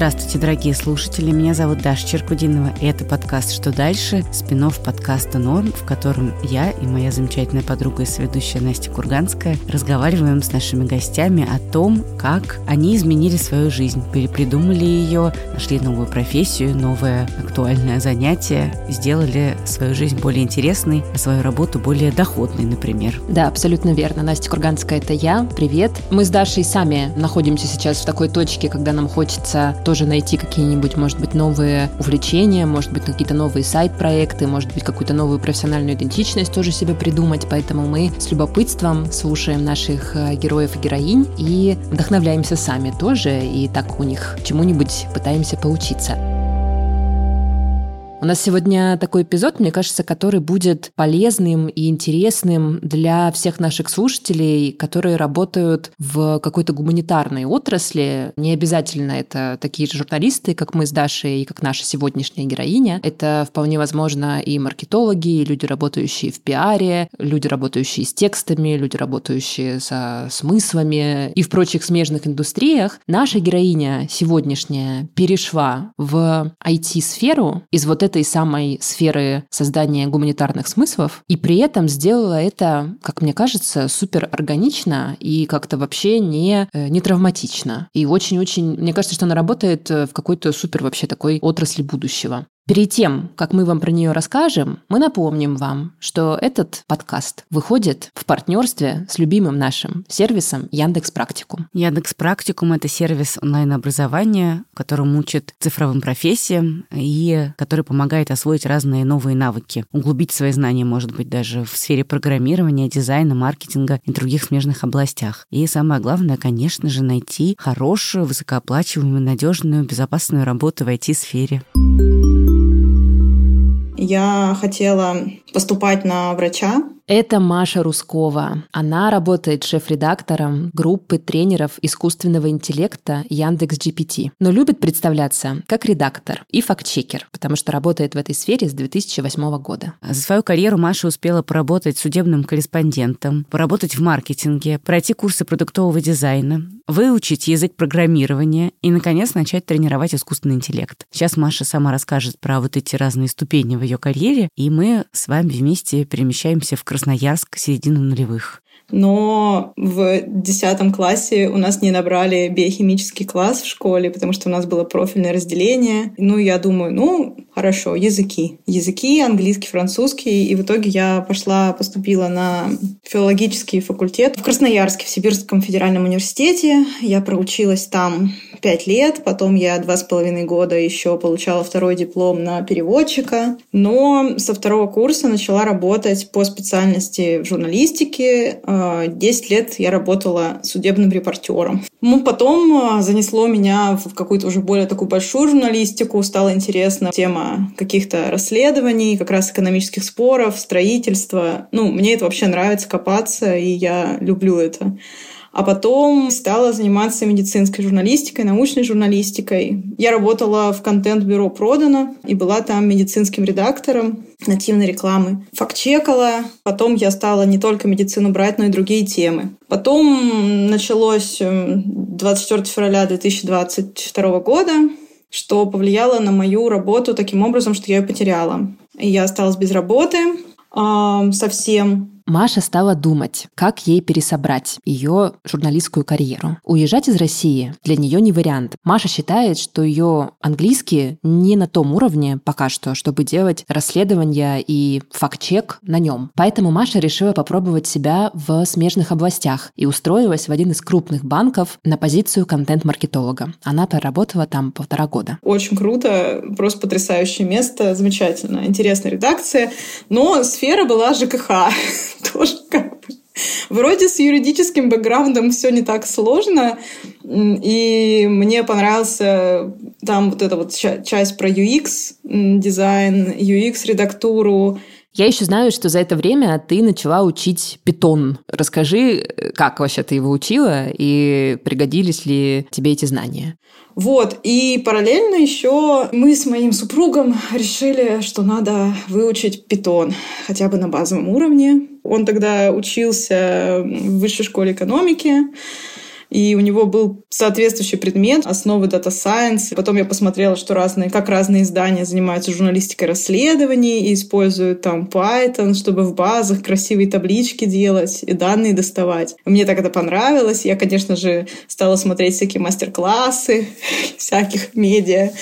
Здравствуйте, дорогие слушатели. Меня зовут Даша Черкудинова, и это подкаст «Что дальше?» спин подкаста «Норм», в котором я и моя замечательная подруга и соведущая Настя Курганская разговариваем с нашими гостями о том, как они изменили свою жизнь, перепридумали ее, нашли новую профессию, новое актуальное занятие, сделали свою жизнь более интересной, а свою работу более доходной, например. Да, абсолютно верно. Настя Курганская – это я. Привет. Мы с Дашей сами находимся сейчас в такой точке, когда нам хочется тоже найти какие-нибудь, может быть, новые увлечения, может быть, какие-то новые сайт-проекты, может быть, какую-то новую профессиональную идентичность тоже себе придумать. Поэтому мы с любопытством слушаем наших э, героев и героинь и вдохновляемся сами тоже, и так у них чему-нибудь пытаемся поучиться. У нас сегодня такой эпизод, мне кажется, который будет полезным и интересным для всех наших слушателей, которые работают в какой-то гуманитарной отрасли. Не обязательно это такие же журналисты, как мы с Дашей и как наша сегодняшняя героиня. Это вполне возможно и маркетологи, и люди, работающие в пиаре, люди, работающие с текстами, люди, работающие со смыслами и в прочих смежных индустриях. Наша героиня сегодняшняя перешла в IT-сферу из вот этой самой сферы создания гуманитарных смыслов, и при этом сделала это, как мне кажется, супер органично и как-то вообще не, э, не травматично. И очень-очень, мне кажется, что она работает э, в какой-то супер вообще такой отрасли будущего. Перед тем, как мы вам про нее расскажем, мы напомним вам, что этот подкаст выходит в партнерстве с любимым нашим сервисом Яндекс Практикум. Яндекс Практикум – это сервис онлайн-образования, который учит цифровым профессиям и который помогает освоить разные новые навыки, углубить свои знания, может быть, даже в сфере программирования, дизайна, маркетинга и других смежных областях. И самое главное, конечно же, найти хорошую, высокооплачиваемую, надежную, безопасную работу в IT-сфере. Я хотела поступать на врача, это Маша Рускова. Она работает шеф-редактором группы тренеров искусственного интеллекта Яндекс GPT, но любит представляться как редактор и фактчекер, потому что работает в этой сфере с 2008 года. За свою карьеру Маша успела поработать судебным корреспондентом, поработать в маркетинге, пройти курсы продуктового дизайна, выучить язык программирования и, наконец, начать тренировать искусственный интеллект. Сейчас Маша сама расскажет про вот эти разные ступени в ее карьере, и мы с вами вместе перемещаемся в Красноярск середину нулевых но в десятом классе у нас не набрали биохимический класс в школе, потому что у нас было профильное разделение. Ну, я думаю, ну, хорошо, языки. Языки, английский, французский. И в итоге я пошла, поступила на филологический факультет в Красноярске, в Сибирском федеральном университете. Я проучилась там пять лет, потом я два с половиной года еще получала второй диплом на переводчика, но со второго курса начала работать по специальности в журналистике, 10 лет я работала судебным репортером. Ну, потом а, занесло меня в какую-то уже более такую большую журналистику, стало интересно тема каких-то расследований, как раз экономических споров, строительства. Ну, мне это вообще нравится копаться, и я люблю это. А потом стала заниматься медицинской журналистикой, научной журналистикой. Я работала в контент-бюро «Продано» и была там медицинским редактором нативной рекламы. Фактчекала. Потом я стала не только медицину брать, но и другие темы. Потом началось 24 эм, февраля 2022 года, что повлияло на мою работу таким образом, что я ее потеряла. Я осталась без работы э, совсем. Маша стала думать, как ей пересобрать ее журналистскую карьеру. Уезжать из России для нее не вариант. Маша считает, что ее английский не на том уровне пока что, чтобы делать расследования и факт-чек на нем. Поэтому Маша решила попробовать себя в смежных областях и устроилась в один из крупных банков на позицию контент-маркетолога. Она проработала там полтора года. Очень круто, просто потрясающее место, замечательно, интересная редакция, но сфера была ЖКХ. тоже как бы Вроде с юридическим бэкграундом все не так сложно, и мне понравился там вот эта вот часть про UX дизайн, UX редактуру. Я еще знаю, что за это время ты начала учить питон. Расскажи, как вообще ты его учила и пригодились ли тебе эти знания? Вот, и параллельно еще мы с моим супругом решили, что надо выучить питон, хотя бы на базовом уровне. Он тогда учился в высшей школе экономики, и у него был соответствующий предмет «Основы Data Science». Потом я посмотрела, что разные, как разные издания занимаются журналистикой расследований и используют там Python, чтобы в базах красивые таблички делать и данные доставать. Мне так это понравилось. Я, конечно же, стала смотреть всякие мастер-классы всяких медиа.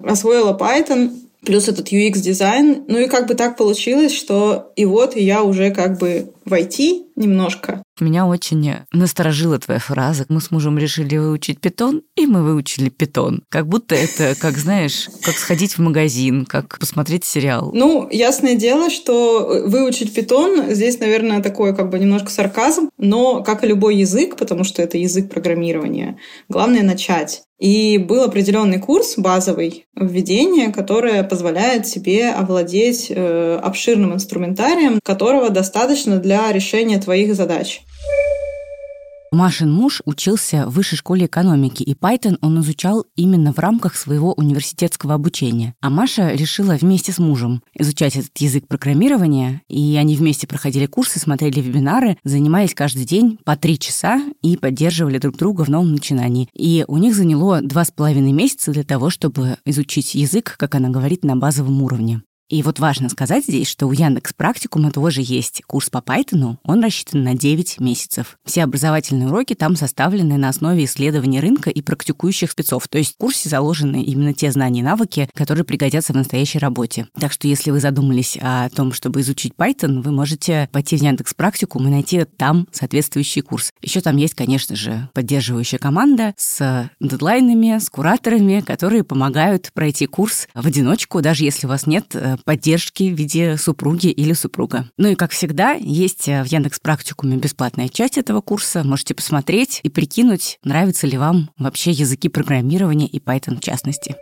Освоила Python, плюс этот UX-дизайн. Ну и как бы так получилось, что и вот я уже как бы в IT немножко. Меня очень насторожила твоя фраза. Мы с мужем решили выучить питон, и мы выучили питон. Как будто это, как знаешь, как сходить в магазин, как посмотреть сериал. Ну, ясное дело, что выучить питон здесь, наверное, такой как бы немножко сарказм, но как и любой язык, потому что это язык программирования, главное начать. И был определенный курс базовый введения, которое позволяет тебе овладеть э, обширным инструментарием, которого достаточно для решения твоих задач. Машин муж учился в высшей школе экономики, и Python он изучал именно в рамках своего университетского обучения. А Маша решила вместе с мужем изучать этот язык программирования, и они вместе проходили курсы, смотрели вебинары, занимались каждый день по три часа и поддерживали друг друга в новом начинании. И у них заняло два с половиной месяца для того, чтобы изучить язык, как она говорит, на базовом уровне. И вот важно сказать здесь, что у Яндекс Практикума тоже есть курс по Python, он рассчитан на 9 месяцев. Все образовательные уроки там составлены на основе исследований рынка и практикующих спецов, то есть в курсе заложены именно те знания и навыки, которые пригодятся в настоящей работе. Так что если вы задумались о том, чтобы изучить Python, вы можете пойти в Яндекс Практикум и найти там соответствующий курс. Еще там есть, конечно же, поддерживающая команда с дедлайнами, с кураторами, которые помогают пройти курс в одиночку, даже если у вас нет э, поддержки в виде супруги или супруга. Ну и, как всегда, есть э, в Яндекс Практикуме бесплатная часть этого курса. Можете посмотреть и прикинуть, нравятся ли вам вообще языки программирования и Python в частности.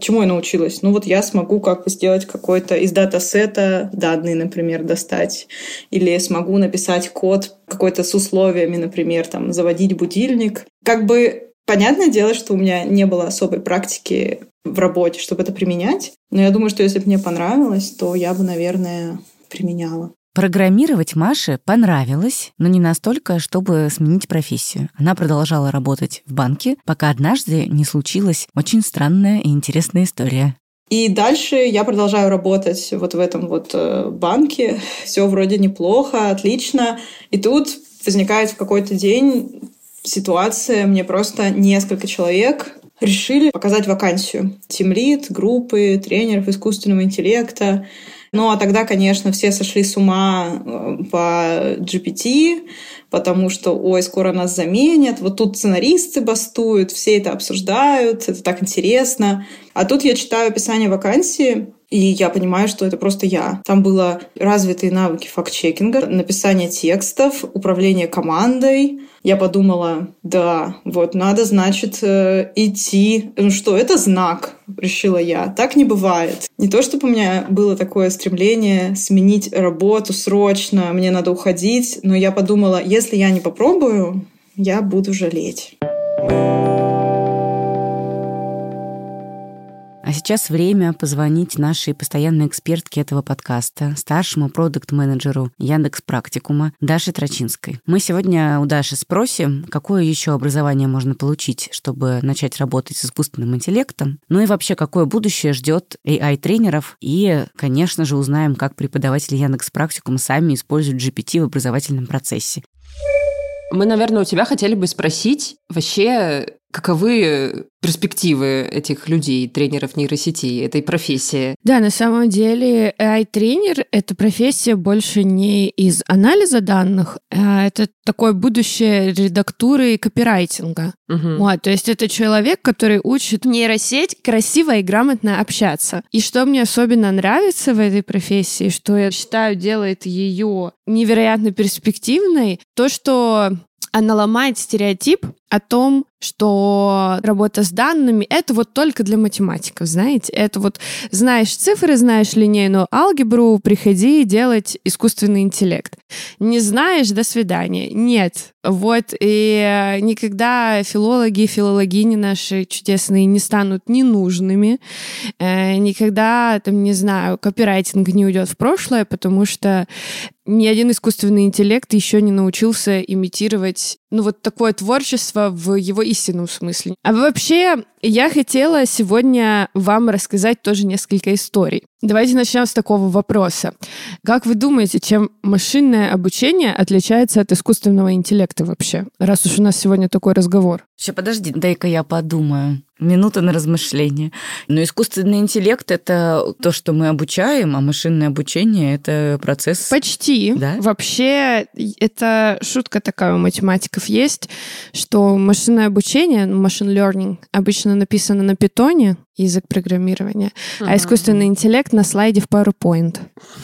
Чему я научилась? Ну вот я смогу как бы сделать какой-то из датасета данные, например, достать. Или смогу написать код какой-то с условиями, например, там, заводить будильник. Как бы Понятное дело, что у меня не было особой практики в работе, чтобы это применять. Но я думаю, что если бы мне понравилось, то я бы, наверное, применяла. Программировать Маше понравилось, но не настолько, чтобы сменить профессию. Она продолжала работать в банке, пока однажды не случилась очень странная и интересная история. И дальше я продолжаю работать вот в этом вот э, банке. Все вроде неплохо, отлично. И тут возникает в какой-то день ситуация, мне просто несколько человек решили показать вакансию. Тимлит, группы, тренеров искусственного интеллекта. Ну, а тогда, конечно, все сошли с ума э, по GPT, потому что, ой, скоро нас заменят, вот тут сценаристы бастуют, все это обсуждают, это так интересно. А тут я читаю описание вакансии, и я понимаю, что это просто я. Там было развитые навыки факт-чекинга, написание текстов, управление командой. Я подумала, да, вот надо, значит, э, идти. Ну что, это знак, решила я. Так не бывает. Не то, чтобы у меня было такое стремление сменить работу срочно, мне надо уходить, но я подумала, если я не попробую, я буду жалеть. Сейчас время позвонить нашей постоянной экспертке этого подкаста, старшему продукт-менеджеру Яндекс Практикума Даше Трочинской. Мы сегодня у Даши спросим, какое еще образование можно получить, чтобы начать работать с искусственным интеллектом, ну и вообще, какое будущее ждет AI-тренеров, и, конечно же, узнаем, как преподаватели Яндекс Практикума сами используют GPT в образовательном процессе. Мы, наверное, у тебя хотели бы спросить вообще, каковы перспективы этих людей, тренеров нейросетей, этой профессии? Да, на самом деле AI-тренер — это профессия больше не из анализа данных, а это такое будущее редактуры и копирайтинга. Угу. Вот, то есть это человек, который учит нейросеть красиво и грамотно общаться. И что мне особенно нравится в этой профессии, что я считаю делает ее невероятно перспективной, то, что она ломает стереотип о том, что работа с данными — это вот только для математиков, знаете? Это вот знаешь цифры, знаешь линейную алгебру, приходи делать искусственный интеллект. Не знаешь — до свидания. Нет. Вот, и никогда филологи и филологини наши чудесные не станут ненужными, э, никогда, там, не знаю, копирайтинг не уйдет в прошлое, потому что ни один искусственный интеллект еще не научился имитировать, ну, вот такое творчество в его истинном смысле. А вообще, я хотела сегодня вам рассказать тоже несколько историй. Давайте начнем с такого вопроса. Как вы думаете, чем машинное обучение отличается от искусственного интеллекта вообще? Раз уж у нас сегодня такой разговор. Сейчас подожди, дай-ка я подумаю. Минута на размышление. Но искусственный интеллект — это то, что мы обучаем, а машинное обучение — это процесс... Почти. Да? Вообще, это шутка такая у математиков есть, что машинное обучение, ну, machine learning, обычно написано на питоне, язык программирования, uh-huh. а искусственный интеллект на слайде в PowerPoint.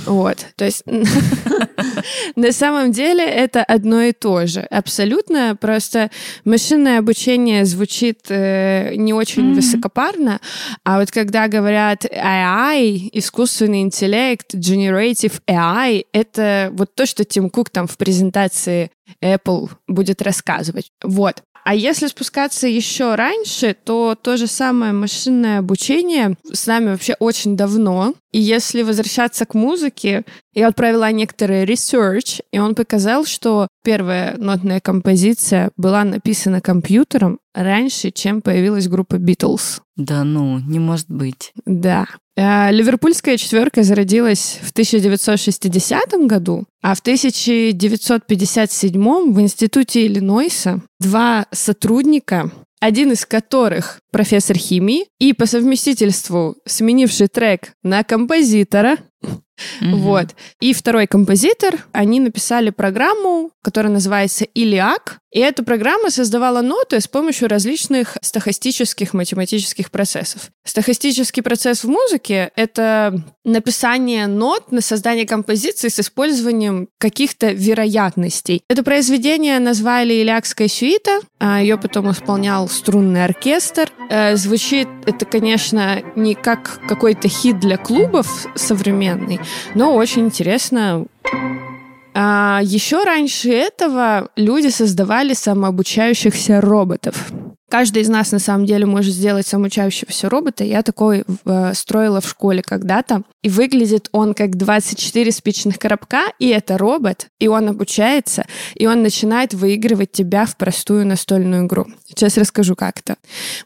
Вот. То есть на самом деле это одно и то же. Абсолютно. Просто машинное обучение звучит э, не очень высокопарно, а вот когда говорят AI, искусственный интеллект, generative AI, это вот то, что Тим Кук там в презентации Apple будет рассказывать. Вот. А если спускаться еще раньше, то то же самое машинное обучение с нами вообще очень давно. И если возвращаться к музыке, я вот провела некоторый research, и он показал, что первая нотная композиция была написана компьютером раньше, чем появилась группа Beatles. Да ну, не может быть. Да. А, ливерпульская четверка зародилась в 1960 году, а в 1957 в Институте Иллинойса два сотрудника один из которых профессор химии и по совместительству сменивший трек на композитора, Mm-hmm. Вот. И второй композитор, они написали программу, которая называется «Илиак», и эта программа создавала ноты с помощью различных стохастических математических процессов. Стохастический процесс в музыке — это написание нот на создание композиции с использованием каких-то вероятностей. Это произведение назвали «Илиакская сюита», а ее потом исполнял струнный оркестр. Э, звучит это, конечно, не как какой-то хит для клубов современный, но очень интересно. А еще раньше этого люди создавали самообучающихся роботов. Каждый из нас на самом деле может сделать самоучающегося робота. Я такой э, строила в школе когда-то. И выглядит он как 24 спичных коробка, и это робот, и он обучается, и он начинает выигрывать тебя в простую настольную игру. Сейчас расскажу, как это.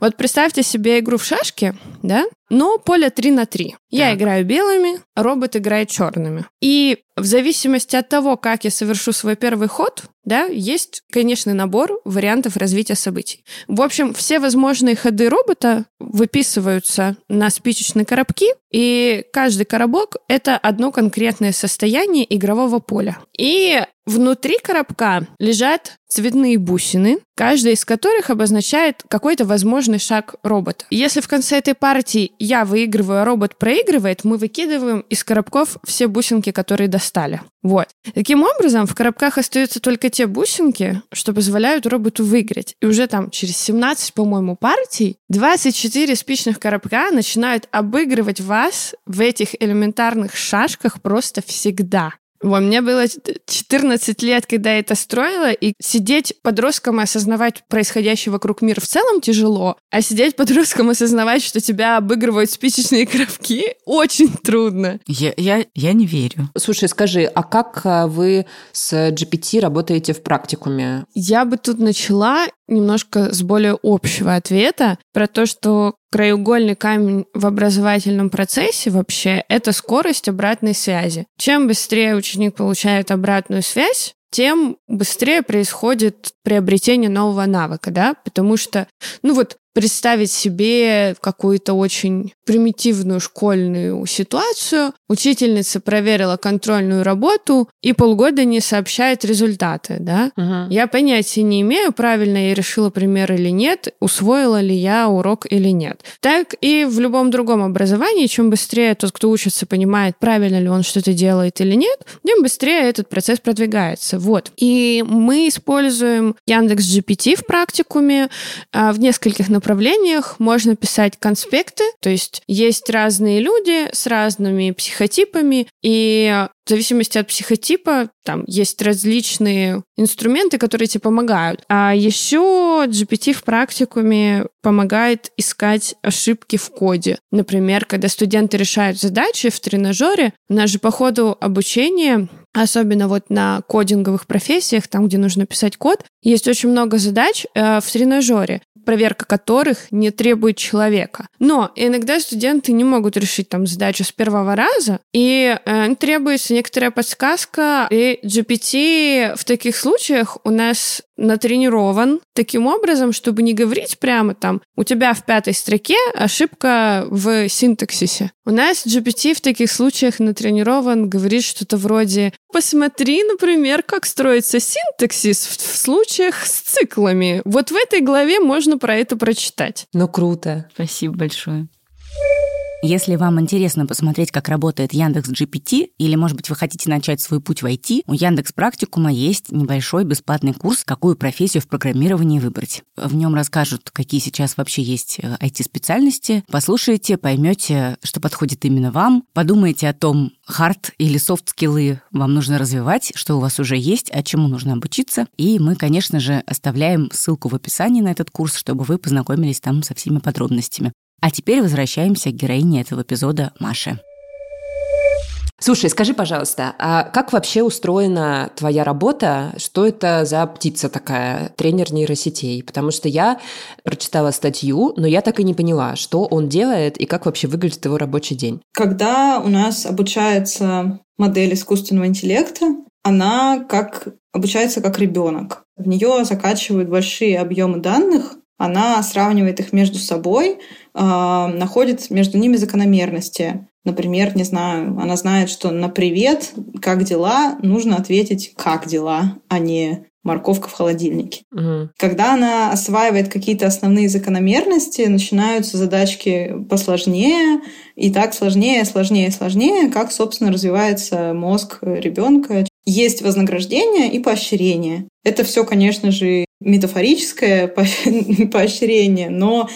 Вот представьте себе игру в шашки, да? Но поле 3 на 3. Я играю белыми, робот играет черными. И в зависимости от того, как я совершу свой первый ход, да, есть конечный набор вариантов развития событий. В общем, все возможные ходы робота выписываются на спичечные коробки, и каждый коробок — это одно конкретное состояние игрового поля. И внутри коробка лежат цветные бусины, каждая из которых обозначает какой-то возможный шаг робота. Если в конце этой партии я выигрываю, а робот проигрывает, мы выкидываем из коробков все бусинки, которые достали. Вот. Таким образом, в коробках остаются только те бусинки, что позволяют роботу выиграть. И уже там через 17, по-моему, партий 24 спичных коробка начинают обыгрывать вас в этих элементарных шашках просто всегда. Вот, мне было 14 лет, когда я это строила, и сидеть подростком и осознавать происходящее вокруг мира в целом тяжело, а сидеть подростком и осознавать, что тебя обыгрывают спичечные кровки, очень трудно. Я, я, я не верю. Слушай, скажи, а как а, вы с GPT работаете в практикуме? Я бы тут начала немножко с более общего ответа про то, что краеугольный камень в образовательном процессе вообще — это скорость обратной связи. Чем быстрее ученик получает обратную связь, тем быстрее происходит приобретение нового навыка, да, потому что, ну вот, представить себе какую-то очень примитивную школьную ситуацию. Учительница проверила контрольную работу и полгода не сообщает результаты, да? Угу. Я понятия не имею, правильно я решила пример или нет, усвоила ли я урок или нет. Так и в любом другом образовании, чем быстрее тот, кто учится, понимает, правильно ли он что-то делает или нет, тем быстрее этот процесс продвигается. Вот. И мы используем Яндекс GPT в практикуме а, в нескольких направлениях. Можно писать конспекты, то есть есть разные люди с разными психотипами, и в зависимости от психотипа там есть различные инструменты, которые тебе помогают. А еще GPT в практикуме помогает искать ошибки в коде. Например, когда студенты решают задачи в тренажере, у нас же по ходу обучения особенно вот на кодинговых профессиях, там, где нужно писать код, есть очень много задач э, в тренажере проверка которых не требует человека. Но иногда студенты не могут решить там задачу с первого раза, и э, требуется некоторая подсказка, и GPT в таких случаях у нас натренирован таким образом, чтобы не говорить прямо там, у тебя в пятой строке ошибка в синтаксисе. У нас GPT в таких случаях натренирован говорит что-то вроде «Посмотри, например, как строится синтаксис в, в случаях с циклами». Вот в этой главе можно про это прочитать. Ну, круто. Спасибо большое. Если вам интересно посмотреть, как работает Яндекс GPT, или, может быть, вы хотите начать свой путь в IT, у Яндекс Практикума есть небольшой бесплатный курс «Какую профессию в программировании выбрать». В нем расскажут, какие сейчас вообще есть IT-специальности. Э, Послушайте, поймете, что подходит именно вам. Подумайте о том, хард или софт-скиллы вам нужно развивать, что у вас уже есть, а чему нужно обучиться. И мы, конечно же, оставляем ссылку в описании на этот курс, чтобы вы познакомились там со всеми подробностями. А теперь возвращаемся к героине этого эпизода Маше. Слушай, скажи, пожалуйста, а как вообще устроена твоя работа? Что это за птица такая, тренер нейросетей? Потому что я прочитала статью, но я так и не поняла, что он делает и как вообще выглядит его рабочий день. Когда у нас обучается модель искусственного интеллекта, она как обучается как ребенок. В нее закачивают большие объемы данных, она сравнивает их между собой, э, находит между ними закономерности. Например, не знаю, она знает, что на привет, как дела, нужно ответить как дела, а не морковка в холодильнике. Угу. Когда она осваивает какие-то основные закономерности, начинаются задачки посложнее, и так сложнее, сложнее, сложнее, как, собственно, развивается мозг ребенка. Есть вознаграждение и поощрение. Это все, конечно же, метафорическое поощрение, но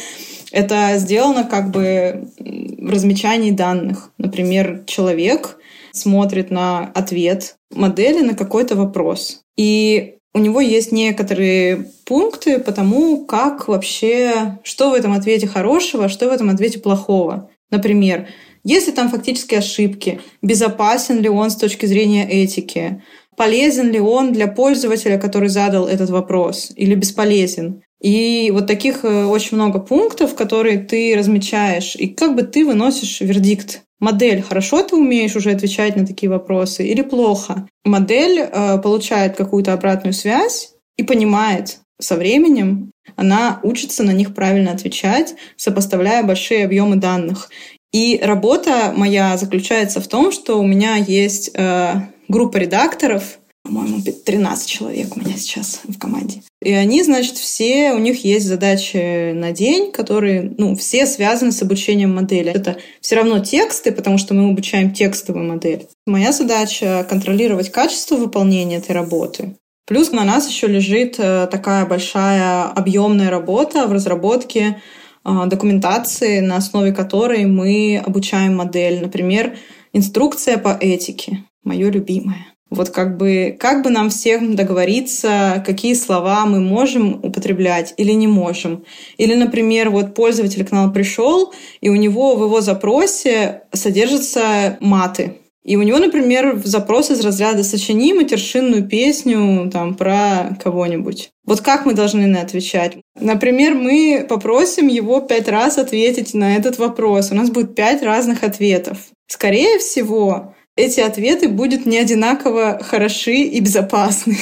это сделано как бы в размечании данных. Например, человек смотрит на ответ модели на какой-то вопрос. И у него есть некоторые пункты по тому, как вообще, что в этом ответе хорошего, что в этом ответе плохого. Например, если там фактически ошибки, безопасен ли он с точки зрения этики, полезен ли он для пользователя, который задал этот вопрос, или бесполезен. И вот таких э, очень много пунктов, которые ты размечаешь, и как бы ты выносишь вердикт. Модель, хорошо ты умеешь уже отвечать на такие вопросы или плохо? Модель э, получает какую-то обратную связь и понимает со временем, она учится на них правильно отвечать, сопоставляя большие объемы данных. И работа моя заключается в том, что у меня есть э, группа редакторов, по-моему, 13 человек у меня сейчас в команде. И они, значит, все, у них есть задачи на день, которые, ну, все связаны с обучением модели. Это все равно тексты, потому что мы обучаем текстовую модель. Моя задача — контролировать качество выполнения этой работы. Плюс на нас еще лежит э, такая большая объемная работа в разработке э, документации, на основе которой мы обучаем модель. Например, инструкция по этике мое любимое. Вот как бы, как бы нам всем договориться, какие слова мы можем употреблять или не можем. Или, например, вот пользователь к нам пришел, и у него в его запросе содержатся маты. И у него, например, запрос из разряда «сочини матершинную песню там, про кого-нибудь». Вот как мы должны на отвечать? Например, мы попросим его пять раз ответить на этот вопрос. У нас будет пять разных ответов. Скорее всего, эти ответы будут не одинаково хороши и безопасны.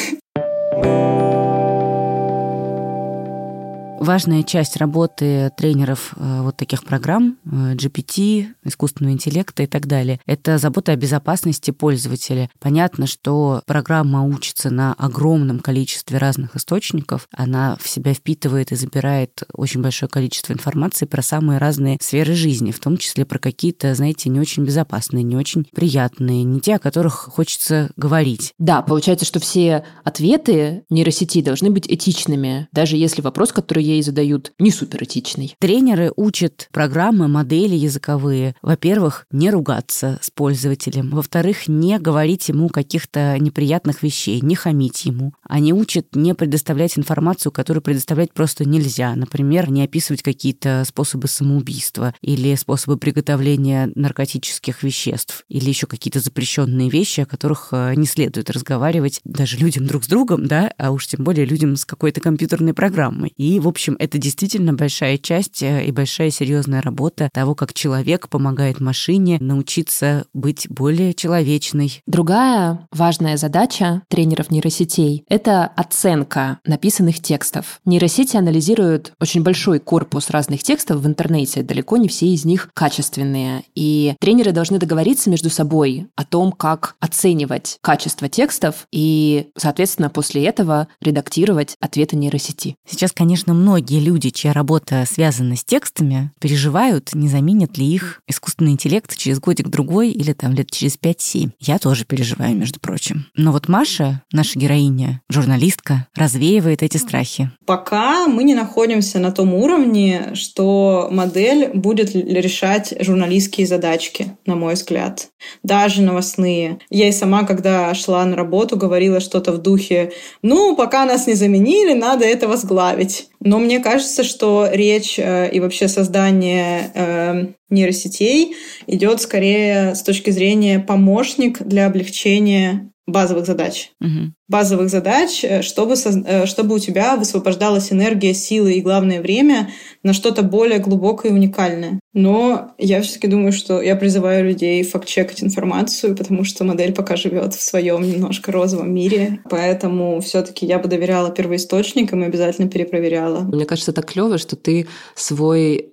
Важная часть работы тренеров э, вот таких программ, э, GPT, искусственного интеллекта и так далее, это забота о безопасности пользователя. Понятно, что программа учится на огромном количестве разных источников, она в себя впитывает и забирает очень большое количество информации про самые разные сферы жизни, в том числе про какие-то, знаете, не очень безопасные, не очень приятные, не те, о которых хочется говорить. Да, получается, что все ответы нейросети должны быть этичными, даже если вопрос, который ей задают, не суперэтичный. Тренеры учат программы, модели языковые, во-первых, не ругаться с пользователем, во-вторых, не говорить ему каких-то неприятных вещей, не хамить ему. Они учат не предоставлять информацию, которую предоставлять просто нельзя. Например, не описывать какие-то способы самоубийства или способы приготовления наркотических веществ или еще какие-то запрещенные вещи, о которых э, не следует разговаривать даже людям друг с другом, да, а уж тем более людям с какой-то компьютерной программой. И, в общем, это действительно большая часть э, и большая серьезная работа того, как человек помогает машине научиться быть более человечной. Другая важная задача тренеров нейросетей — это оценка написанных текстов. Нейросети анализируют очень большой корпус разных текстов в интернете, далеко не все из них качественные. И тренеры должны договориться между собой о том, как оценивать качество текстов и, соответственно, после этого редактировать ответы нейросети. Сейчас, конечно, многие люди, чья работа связана с текстами, переживают, не заменит ли их искусственный интеллект через годик-другой или там лет через 5-7. Я тоже переживаю, между прочим. Но вот Маша, наша героиня, журналистка, развеивает эти страхи. Пока мы не находимся на том уровне, что модель будет решать журналистские задачки, на мой взгляд. Даже новостные. Я и сама, когда шла на работу, говорила что-то в духе «Ну, пока нас не заменили, надо это возглавить». Но мне кажется, что речь э, и вообще создание э, нейросетей идет скорее с точки зрения помощник для облегчения базовых задач. Угу. Базовых задач, э, чтобы, э, чтобы у тебя высвобождалась энергия, силы и, главное, время на что-то более глубокое и уникальное. Но я все-таки думаю, что я призываю людей факт-чекать информацию, потому что модель пока живет в своем немножко розовом мире. Поэтому все-таки я бы доверяла первоисточникам и обязательно перепроверяла. Мне кажется, так клево, что ты свой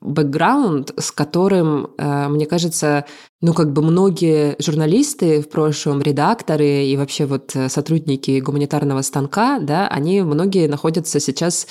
бэкграунд, с которым, э, мне кажется, ну, как бы многие журналисты в прошлом, редакторы и вообще вот э, сотрудники гуманитарного станка, да, они многие находятся сейчас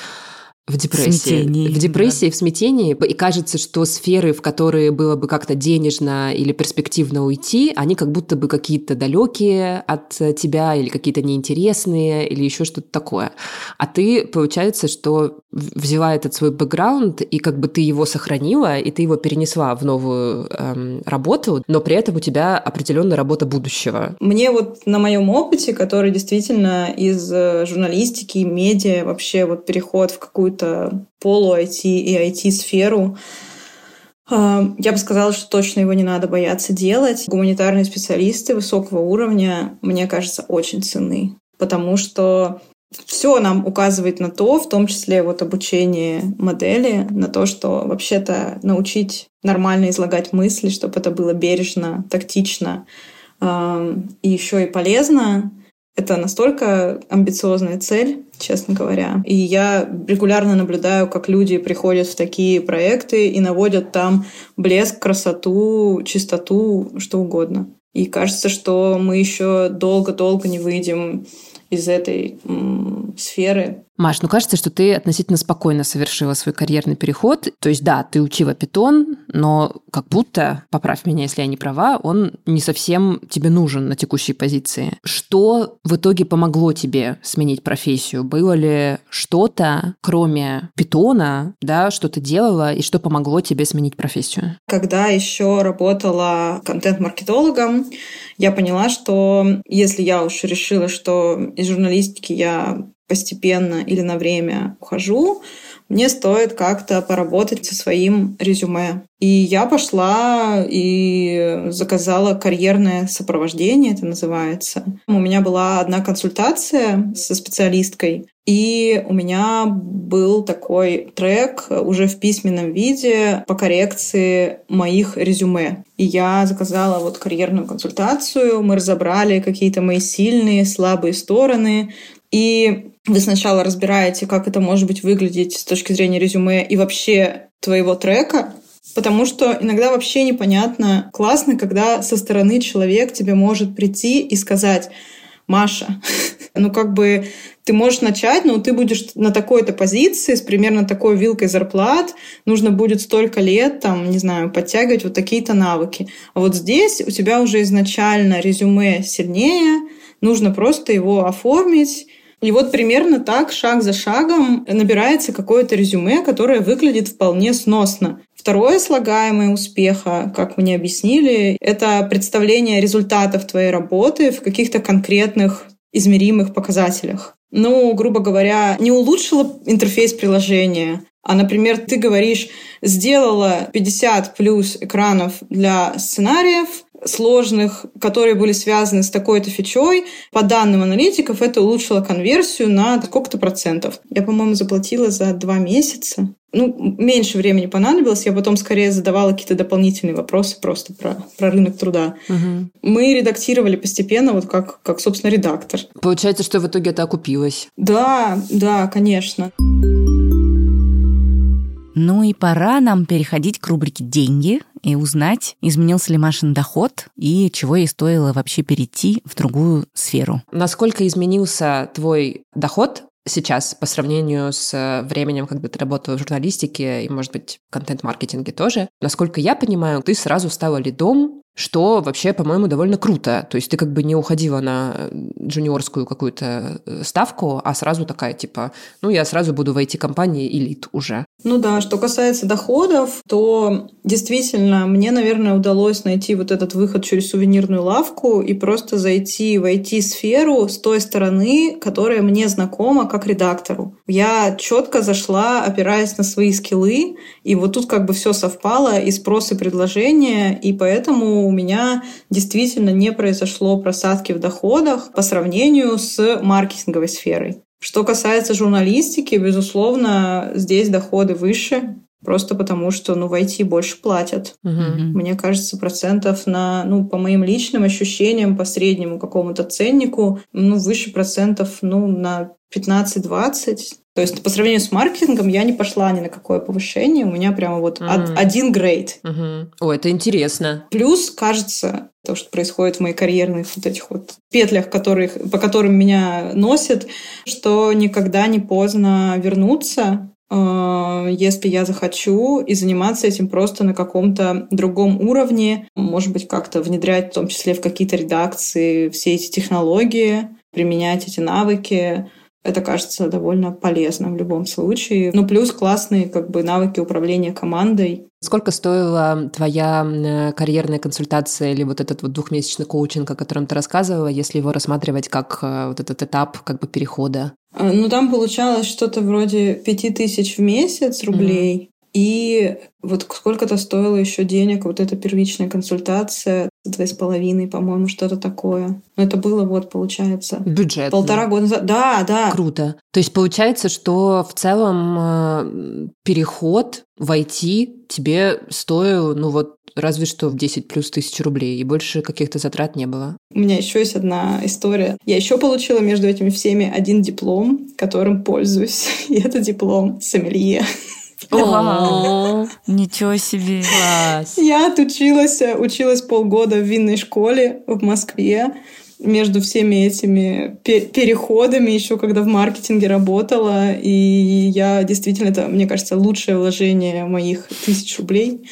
в депрессии. В, в депрессии, да. в смятении. И кажется, что сферы, в которые было бы как-то денежно или перспективно уйти, они как будто бы какие-то далекие от тебя или какие-то неинтересные или еще что-то такое. А ты, получается, что взяла этот свой бэкграунд, и как бы ты его сохранила, и ты его перенесла в новую эм, работу, но при этом у тебя определенная работа будущего. Мне вот на моем опыте, который действительно из э, журналистики, медиа, вообще вот переход в какую-то какую-то полу-IT и IT-сферу, а, я бы сказала, что точно его не надо бояться делать. Гуманитарные специалисты высокого уровня, мне кажется, очень ценны, потому что все нам указывает на то, в том числе вот обучение модели, на то, что вообще-то научить нормально излагать мысли, чтобы это было бережно, тактично а, и еще и полезно, это настолько амбициозная цель, честно говоря. И я регулярно наблюдаю, как люди приходят в такие проекты и наводят там блеск, красоту, чистоту, что угодно. И кажется, что мы еще долго-долго не выйдем из этой м, сферы. Маш, ну кажется, что ты относительно спокойно совершила свой карьерный переход. То есть, да, ты учила питон, но как будто, поправь меня, если я не права, он не совсем тебе нужен на текущей позиции. Что в итоге помогло тебе сменить профессию? Было ли что-то, кроме питона, да, что ты делала, и что помогло тебе сменить профессию? Когда еще работала контент-маркетологом, я поняла, что если я уж решила, что журналистики я постепенно или на время ухожу, мне стоит как-то поработать со своим резюме. И я пошла и заказала карьерное сопровождение, это называется. У меня была одна консультация со специалисткой, и у меня был такой трек уже в письменном виде по коррекции моих резюме. И я заказала вот карьерную консультацию, мы разобрали какие-то мои сильные, слабые стороны. И вы сначала разбираете, как это может быть выглядеть с точки зрения резюме и вообще твоего трека, Потому что иногда вообще непонятно, классно, когда со стороны человек тебе может прийти и сказать, Маша, ну как бы ты можешь начать, но ты будешь на такой-то позиции с примерно такой вилкой зарплат, нужно будет столько лет, там, не знаю, подтягивать вот такие-то навыки. А вот здесь у тебя уже изначально резюме сильнее, нужно просто его оформить, и вот примерно так, шаг за шагом, набирается какое-то резюме, которое выглядит вполне сносно. Второе слагаемое успеха, как мне объяснили, это представление результатов твоей работы в каких-то конкретных измеримых показателях. Ну, грубо говоря, не улучшила интерфейс приложения, а, например, ты говоришь, сделала 50 плюс экранов для сценариев, сложных, которые были связаны с такой-то фичой. По данным аналитиков, это улучшило конверсию на сколько-то процентов. Я, по-моему, заплатила за два месяца. Ну, меньше времени понадобилось. Я потом скорее задавала какие-то дополнительные вопросы просто про, про рынок труда. Угу. Мы редактировали постепенно, вот как, как, собственно, редактор. Получается, что в итоге это окупилось? Да, да, конечно. Ну и пора нам переходить к рубрике «Деньги» и узнать, изменился ли Машин доход и чего ей стоило вообще перейти в другую сферу. Насколько изменился твой доход сейчас по сравнению с временем, когда ты работала в журналистике и, может быть, контент-маркетинге тоже. Насколько я понимаю, ты сразу стала лидом что вообще, по-моему, довольно круто. То есть ты как бы не уходила на джуниорскую какую-то э, ставку, а сразу такая, типа, ну, я сразу буду в IT-компании элит уже. Ну да, что касается доходов, то действительно мне, наверное, удалось найти вот этот выход через сувенирную лавку и просто зайти в IT-сферу с той стороны, которая мне знакома как редактору. Я четко зашла, опираясь на свои скиллы, и вот тут как бы все совпало, и спрос, и предложение, и поэтому у меня действительно не произошло просадки в доходах по сравнению с маркетинговой сферой. Что касается журналистики, безусловно, здесь доходы выше, просто потому что, ну, в IT больше платят. Угу. Мне кажется, процентов на, ну, по моим личным ощущениям, по среднему какому-то ценнику, ну, выше процентов, ну, на 15-20. То есть по сравнению с маркетингом я не пошла ни на какое повышение. У меня прямо вот mm-hmm. один грейд. Mm-hmm. О, это интересно. Плюс, кажется, то, что происходит в моих карьерных вот этих вот петлях, которых, по которым меня носят, что никогда не поздно вернуться, если я захочу, и заниматься этим просто на каком-то другом уровне, может быть, как-то внедрять в том числе в какие-то редакции все эти технологии, применять эти навыки, это кажется довольно полезным в любом случае. Ну, плюс классные как бы навыки управления командой. Сколько стоила твоя карьерная консультация или вот этот вот двухмесячный коучинг, о котором ты рассказывала, если его рассматривать как э, вот этот этап как бы перехода? А, ну, там получалось что-то вроде пяти тысяч в месяц рублей. Mm-hmm. И вот сколько-то стоило еще денег вот эта первичная консультация, две с половиной, по-моему, что-то такое. Но это было вот, получается... Бюджет. Полтора года назад. Да, да. Круто. То есть получается, что в целом э, переход в IT тебе стоил, ну вот, разве что в 10 плюс тысяч рублей, и больше каких-то затрат не было. У меня еще есть одна история. Я еще получила между этими всеми один диплом, которым пользуюсь. И это диплом сомелье. О, ничего себе. Класс. Я отучилась, училась полгода в винной школе в Москве между всеми этими переходами, еще когда в маркетинге работала. И я действительно, это, мне кажется, лучшее вложение моих тысяч рублей.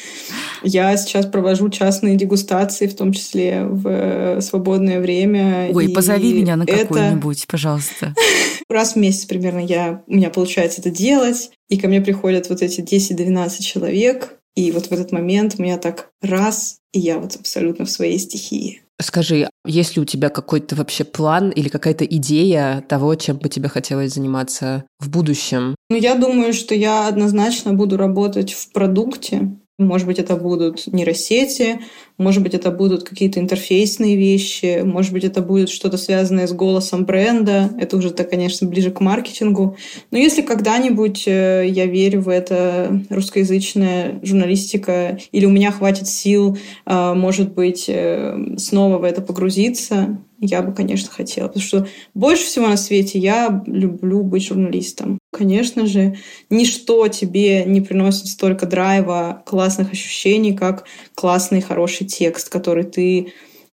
Я сейчас провожу частные дегустации, в том числе в э, свободное время. Ой, позови меня на какую-нибудь, пожалуйста. Раз в месяц примерно я, у меня получается это делать. И ко мне приходят вот эти 10-12 человек. И вот в этот момент меня так раз, и я вот абсолютно в своей стихии. Скажи, есть ли у тебя какой-то вообще план или какая-то идея того, чем бы тебе хотелось заниматься в будущем? Ну, я думаю, что я однозначно буду работать в продукте. Может быть, это будут нейросети, может быть, это будут какие-то интерфейсные вещи, может быть, это будет что-то связанное с голосом бренда. Это уже, так, конечно, ближе к маркетингу. Но если когда-нибудь э, я верю в это русскоязычная журналистика, или у меня хватит сил, э, может быть, э, снова в это погрузиться, я бы, конечно, хотела. Потому что больше всего на свете я люблю быть журналистом. Конечно же, ничто тебе не приносит столько драйва, классных ощущений, как классный, хороший текст, который ты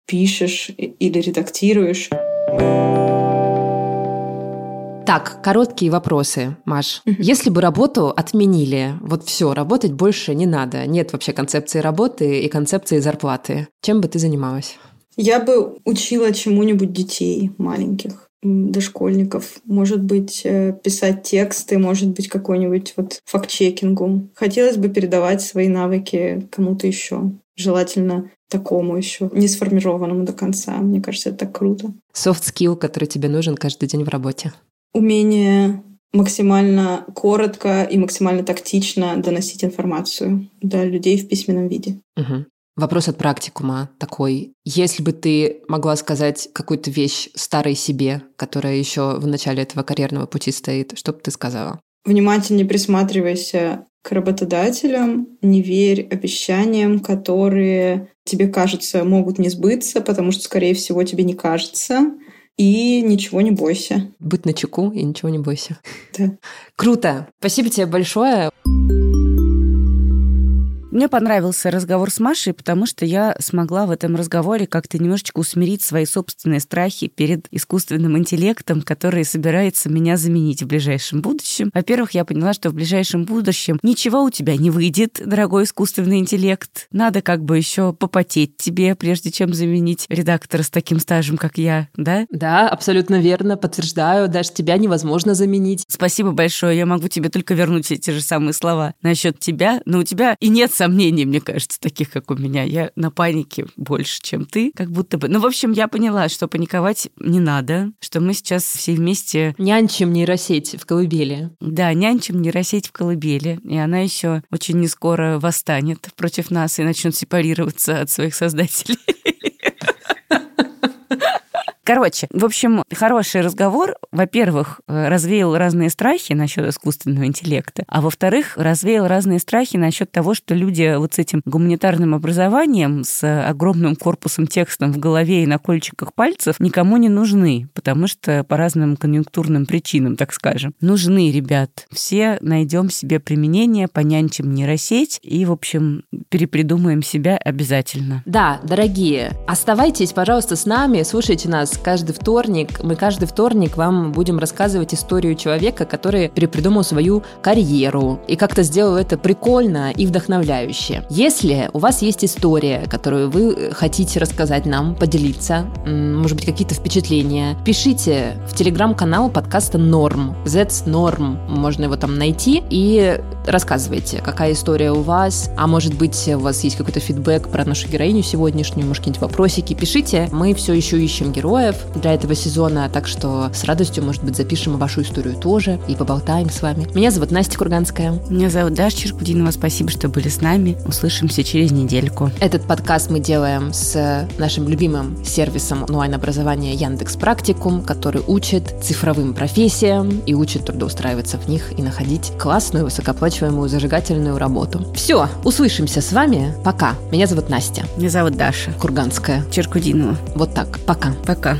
пишешь или редактируешь. Так, короткие вопросы, Маш. Если бы работу отменили, вот все, работать больше не надо, нет вообще концепции работы и концепции зарплаты, чем бы ты занималась? Я бы учила чему-нибудь детей маленьких дошкольников. Может быть, э, писать тексты, может быть, какой-нибудь вот факт-чекингу. Хотелось бы передавать свои навыки кому-то еще. Желательно такому еще, не сформированному до конца. Мне кажется, это так круто. Soft skill, который тебе нужен каждый день в работе. Умение максимально коротко и максимально тактично доносить информацию до людей в письменном виде. Угу. Вопрос от практикума такой. Если бы ты могла сказать какую-то вещь старой себе, которая еще в начале этого карьерного пути стоит, что бы ты сказала? Внимательнее присматривайся к работодателям, не верь обещаниям, которые тебе кажется могут не сбыться, потому что, скорее всего, тебе не кажется. И ничего не бойся. Быть на чеку и ничего не бойся. Да. Круто. Спасибо тебе большое. Мне понравился разговор с Машей, потому что я смогла в этом разговоре как-то немножечко усмирить свои собственные страхи перед искусственным интеллектом, который собирается меня заменить в ближайшем будущем. Во-первых, я поняла, что в ближайшем будущем ничего у тебя не выйдет, дорогой искусственный интеллект. Надо как бы еще попотеть тебе, прежде чем заменить редактора с таким стажем, как я, да? Да, абсолютно верно, подтверждаю, даже тебя невозможно заменить. Спасибо большое, я могу тебе только вернуть эти же самые слова насчет тебя, но у тебя и нет сомнений, сомнений, мне кажется, таких, как у меня. Я на панике больше, чем ты, как будто бы. Ну, в общем, я поняла, что паниковать не надо, что мы сейчас все вместе... Нянчим нейросеть в колыбели. Да, нянчим нейросеть в колыбели. И она еще очень не скоро восстанет против нас и начнет сепарироваться от своих создателей. Короче, в общем, хороший разговор, во-первых, э, развеял разные страхи насчет искусственного интеллекта, а во-вторых, развеял разные страхи насчет того, что люди вот с этим гуманитарным образованием, с огромным корпусом текстом в голове и на кольчиках пальцев никому не нужны, потому что по разным конъюнктурным причинам, так скажем. Нужны, ребят. Все найдем себе применение, понянчим нейросеть и, в общем, перепридумаем себя обязательно. Да, дорогие, оставайтесь, пожалуйста, с нами, слушайте нас каждый вторник. Мы каждый вторник вам будем рассказывать историю человека, который перепридумал свою карьеру и как-то сделал это прикольно и вдохновляюще. Если у вас есть история, которую вы хотите рассказать нам, поделиться, может быть, какие-то впечатления, пишите в телеграм-канал подкаста Норм. That's Norm. Можно его там найти и рассказывайте, какая история у вас, а может быть, у вас есть какой-то фидбэк про нашу героиню сегодняшнюю, может, какие-нибудь вопросики, пишите. Мы все еще ищем героя, героев для этого сезона, так что с радостью, может быть, запишем вашу историю тоже и поболтаем с вами. Меня зовут Настя Курганская. Меня зовут Даша Черкудинова. Спасибо, что были с нами. Услышимся через недельку. Этот подкаст мы делаем с нашим любимым сервисом онлайн-образования Яндекс Практикум, который учит цифровым профессиям и учит трудоустраиваться в них и находить классную, высокооплачиваемую, зажигательную работу. Все, услышимся с вами. Пока. Меня зовут Настя. Меня зовут Даша. Курганская. Черкудинова. Вот так. Пока. Пока.